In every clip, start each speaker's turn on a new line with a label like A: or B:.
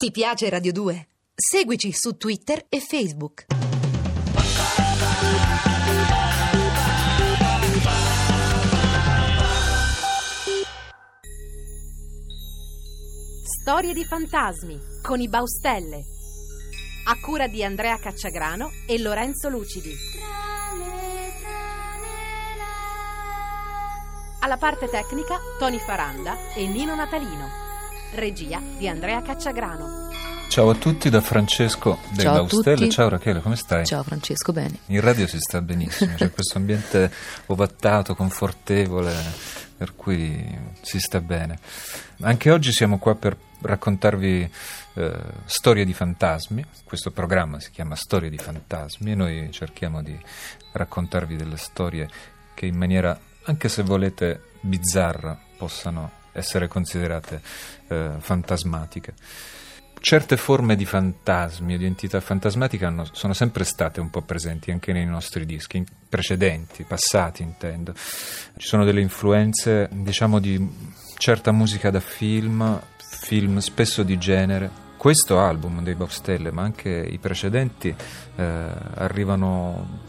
A: Ti piace Radio 2? Seguici su Twitter e Facebook.
B: Storie di fantasmi con i Baustelle. A cura di Andrea Cacciagrano e Lorenzo Lucidi. Alla parte tecnica Tony Faranda e Nino Natalino. Regia di Andrea Cacciagrano.
C: Ciao a tutti da Francesco dei
D: Ciao.
C: Ciao Rachele, come stai?
D: Ciao Francesco, bene.
C: In radio si sta benissimo, c'è questo ambiente ovattato, confortevole, per cui si sta bene. Anche oggi siamo qua per raccontarvi eh, storie di fantasmi. Questo programma si chiama Storie di fantasmi e noi cerchiamo di raccontarvi delle storie che in maniera, anche se volete, bizzarra, possano essere considerate eh, fantasmatiche. Certe forme di fantasmi o di entità fantasmatiche hanno- sono sempre state un po' presenti anche nei nostri dischi, precedenti, passati intendo. Ci sono delle influenze, diciamo, di certa musica da film, film spesso di genere. Questo album dei Baustelle, ma anche i precedenti, eh, arrivano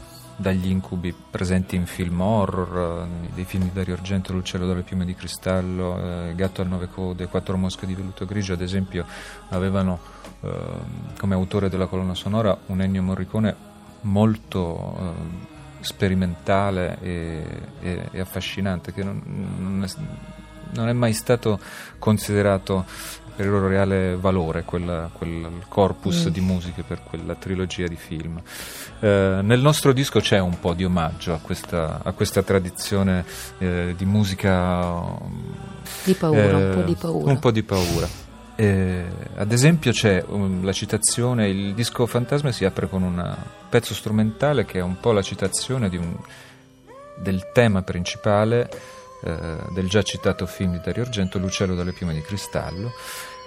C: dagli incubi presenti in film horror, eh, dei film di Dario Argento, L'uccello dalle piume di cristallo, eh, Gatto a nove code, Quattro mosche di velluto grigio, ad esempio, avevano ehm, come autore della colonna sonora un Ennio Morricone molto ehm, sperimentale e, e- e affascinante, che non, non è, non è mai stato considerato per il loro reale valore quel, quel corpus di musiche per quella trilogia di film. Eh, nel nostro disco c'è un po' di omaggio a questa, a questa tradizione eh, di musica
D: Di paura,
C: eh,
D: un po' di paura.
C: un po' di paura. Eh, ad esempio c'è um, la citazione, il disco Fantasma si apre con un pezzo strumentale che è un po' la citazione di un- del tema principale eh, del già citato film di Dario Argento, L'uccello dalle piume di cristallo,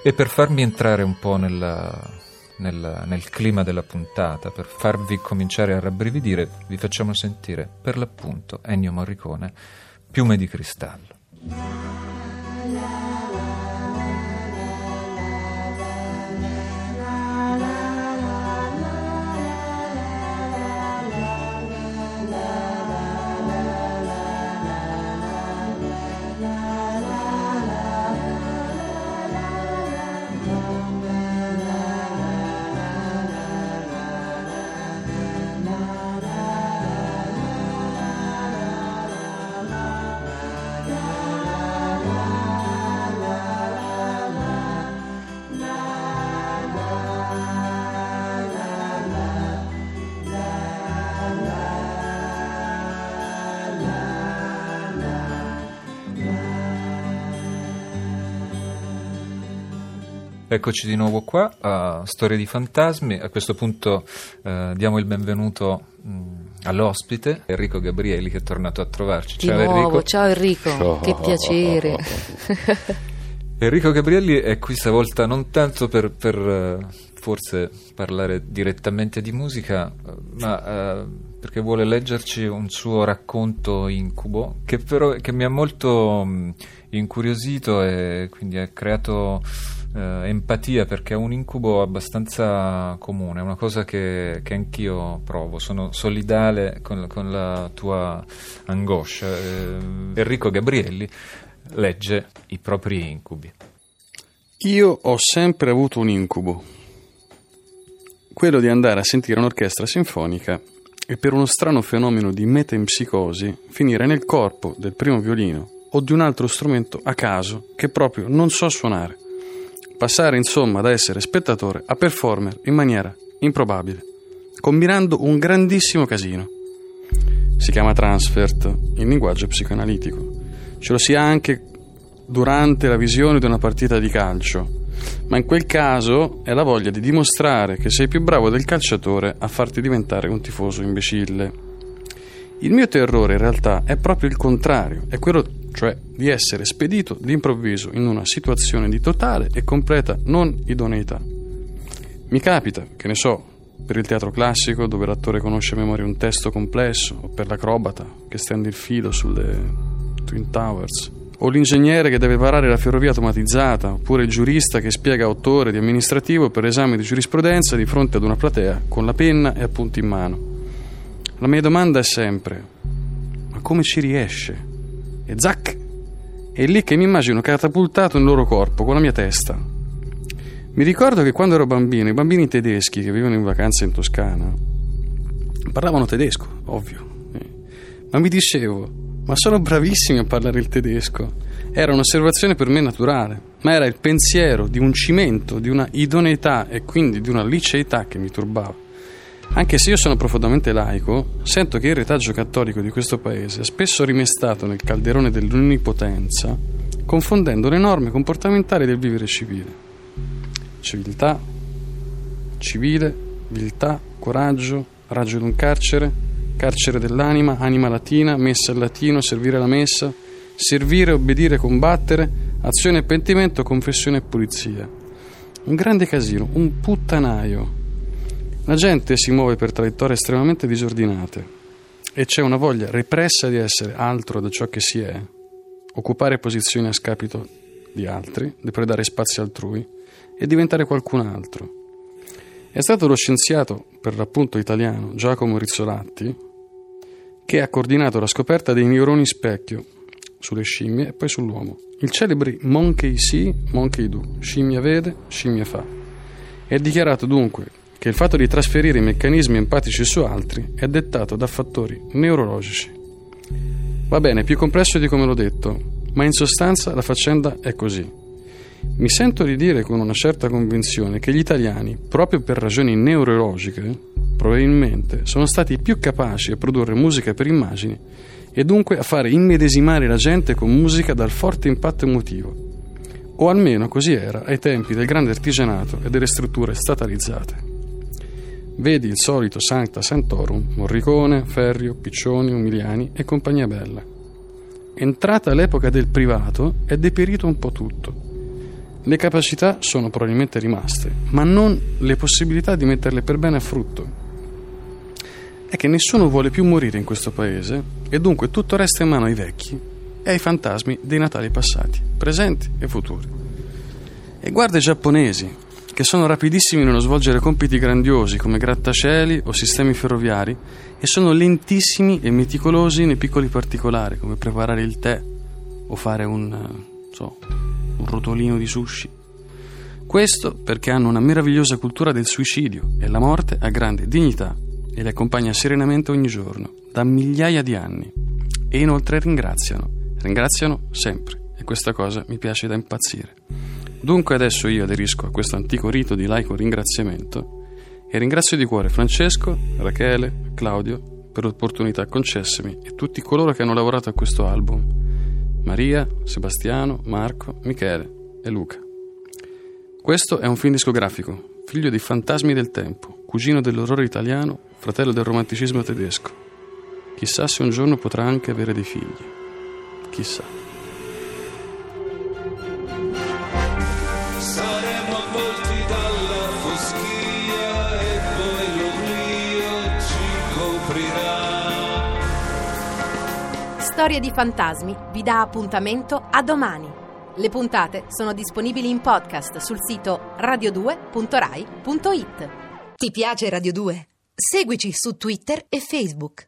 C: e per farmi entrare un po' nella- nel, nel clima della puntata, per farvi cominciare a rabbrividire, vi facciamo sentire per l'appunto Ennio Morricone, Piume di cristallo. Eccoci di nuovo qua a Storie di Fantasmi. A questo punto eh, diamo il benvenuto mh, all'ospite Enrico Gabrieli che è tornato a trovarci.
D: Di
C: Ciao
D: nuovo,
C: Enrico.
D: ciao Enrico, che piacere.
C: Enrico Gabrielli è qui stavolta non tanto per, per, eh, forse parlare direttamente di musica, ma eh, perché vuole leggerci un suo racconto incubo che però che mi ha molto mh, incuriosito e quindi ha creato eh, empatia perché è un incubo abbastanza comune, è una cosa che, che anch'io provo, sono solidale con, con la tua angoscia. Eh, Enrico Gabrielli legge i propri incubi.
E: Io ho sempre avuto un incubo, quello di andare a sentire un'orchestra sinfonica e per uno strano fenomeno di metempsicosi finire nel corpo del primo violino o di un altro strumento a caso che proprio non so suonare. Passare insomma da essere spettatore a performer in maniera improbabile, combinando un grandissimo casino. Si chiama transfert in linguaggio psicoanalitico. Ce lo si ha anche durante la visione di una partita di calcio, ma in quel caso è la voglia di dimostrare che sei più bravo del calciatore a farti diventare un tifoso imbecille. Il mio terrore in realtà è proprio il contrario, è quello cioè di essere spedito d'improvviso in una situazione di totale e completa non idoneità. Mi capita, che ne so, per il teatro classico dove l'attore conosce a memoria un testo complesso, o per l'acrobata che stende il filo sulle Twin Towers. o l'ingegnere che deve varare la ferrovia automatizzata, oppure il giurista che spiega a otto ore di amministrativo per esame di giurisprudenza di fronte ad una platea con la penna e appunti in mano. La mia domanda è sempre: ma come ci riesce? E zac! È lì che mi immagino catapultato nel loro corpo con la mia testa. Mi ricordo che quando ero bambino, i bambini tedeschi che vivono in vacanza in Toscana parlavano tedesco, ovvio. eh. Ma mi dicevo, ma sono bravissimi a parlare il tedesco. Era un'osservazione per me naturale, ma era il pensiero di un cimento, di una idoneità e quindi di una liceità che mi turbava. Anche se io sono profondamente laico, sento che il retaggio cattolico di questo paese è spesso rimestato nel calderone dell'onnipotenza, confondendo le norme comportamentali del vivere civile. Civiltà, civile, viltà, coraggio, raggio d'un carcere, carcere dell'anima, anima latina, messa al latino, servire la messa, servire, obbedire, combattere, azione e pentimento, confessione e pulizia. Un grande casino, un puttanaio. La gente si muove per traiettorie estremamente disordinate e c'è una voglia repressa di essere altro da ciò che si è, occupare posizioni a scapito di altri, depredare spazi altrui e diventare qualcun altro. È stato lo scienziato, per l'appunto italiano, Giacomo Rizzolatti, che ha coordinato la scoperta dei neuroni specchio sulle scimmie e poi sull'uomo. Il celebre monkey see, monkey do, scimmia vede, scimmia fa. È dichiarato dunque che il fatto di trasferire i meccanismi empatici su altri è dettato da fattori neurologici. Va bene, più complesso di come l'ho detto, ma in sostanza la faccenda è così. Mi sento di dire con una certa convinzione che gli italiani, proprio per ragioni neurologiche, probabilmente sono stati più capaci a produrre musica per immagini e dunque a fare immedesimare la gente con musica dal forte impatto emotivo. O almeno così era ai tempi del grande artigianato e delle strutture statalizzate. Vedi il solito Sancta Santorum, Morricone, Ferrio, Piccioni, Umiliani e compagnia bella. Entrata l'epoca del privato è deperito un po' tutto. Le capacità sono probabilmente rimaste, ma non le possibilità di metterle per bene a frutto. È che nessuno vuole più morire in questo paese e dunque tutto resta in mano ai vecchi e ai fantasmi dei Natali passati, presenti e futuri. E guarda i giapponesi, che sono rapidissimi nello svolgere compiti grandiosi come grattacieli o sistemi ferroviari e sono lentissimi e meticolosi nei piccoli particolari come preparare il tè o fare un, eh, so, un rotolino di sushi. Questo perché hanno una meravigliosa cultura del suicidio e la morte ha grande dignità e li accompagna serenamente ogni giorno, da migliaia di anni. E inoltre ringraziano, ringraziano sempre e questa cosa mi piace da impazzire. Dunque adesso io aderisco a questo antico rito di laico ringraziamento e ringrazio di cuore Francesco, Rachele, Claudio per l'opportunità concessemi e tutti coloro che hanno lavorato a questo album. Maria, Sebastiano, Marco, Michele e Luca. Questo è un film discografico, figlio di fantasmi del tempo, cugino dell'orrore italiano, fratello del romanticismo tedesco. Chissà se un giorno potrà anche avere dei figli. Chissà.
F: Ci coprirà.
B: Storie di fantasmi vi dà appuntamento a domani. Le puntate sono disponibili in podcast sul sito radio2.rai.it.
A: Ti piace Radio 2? Seguici su Twitter e Facebook.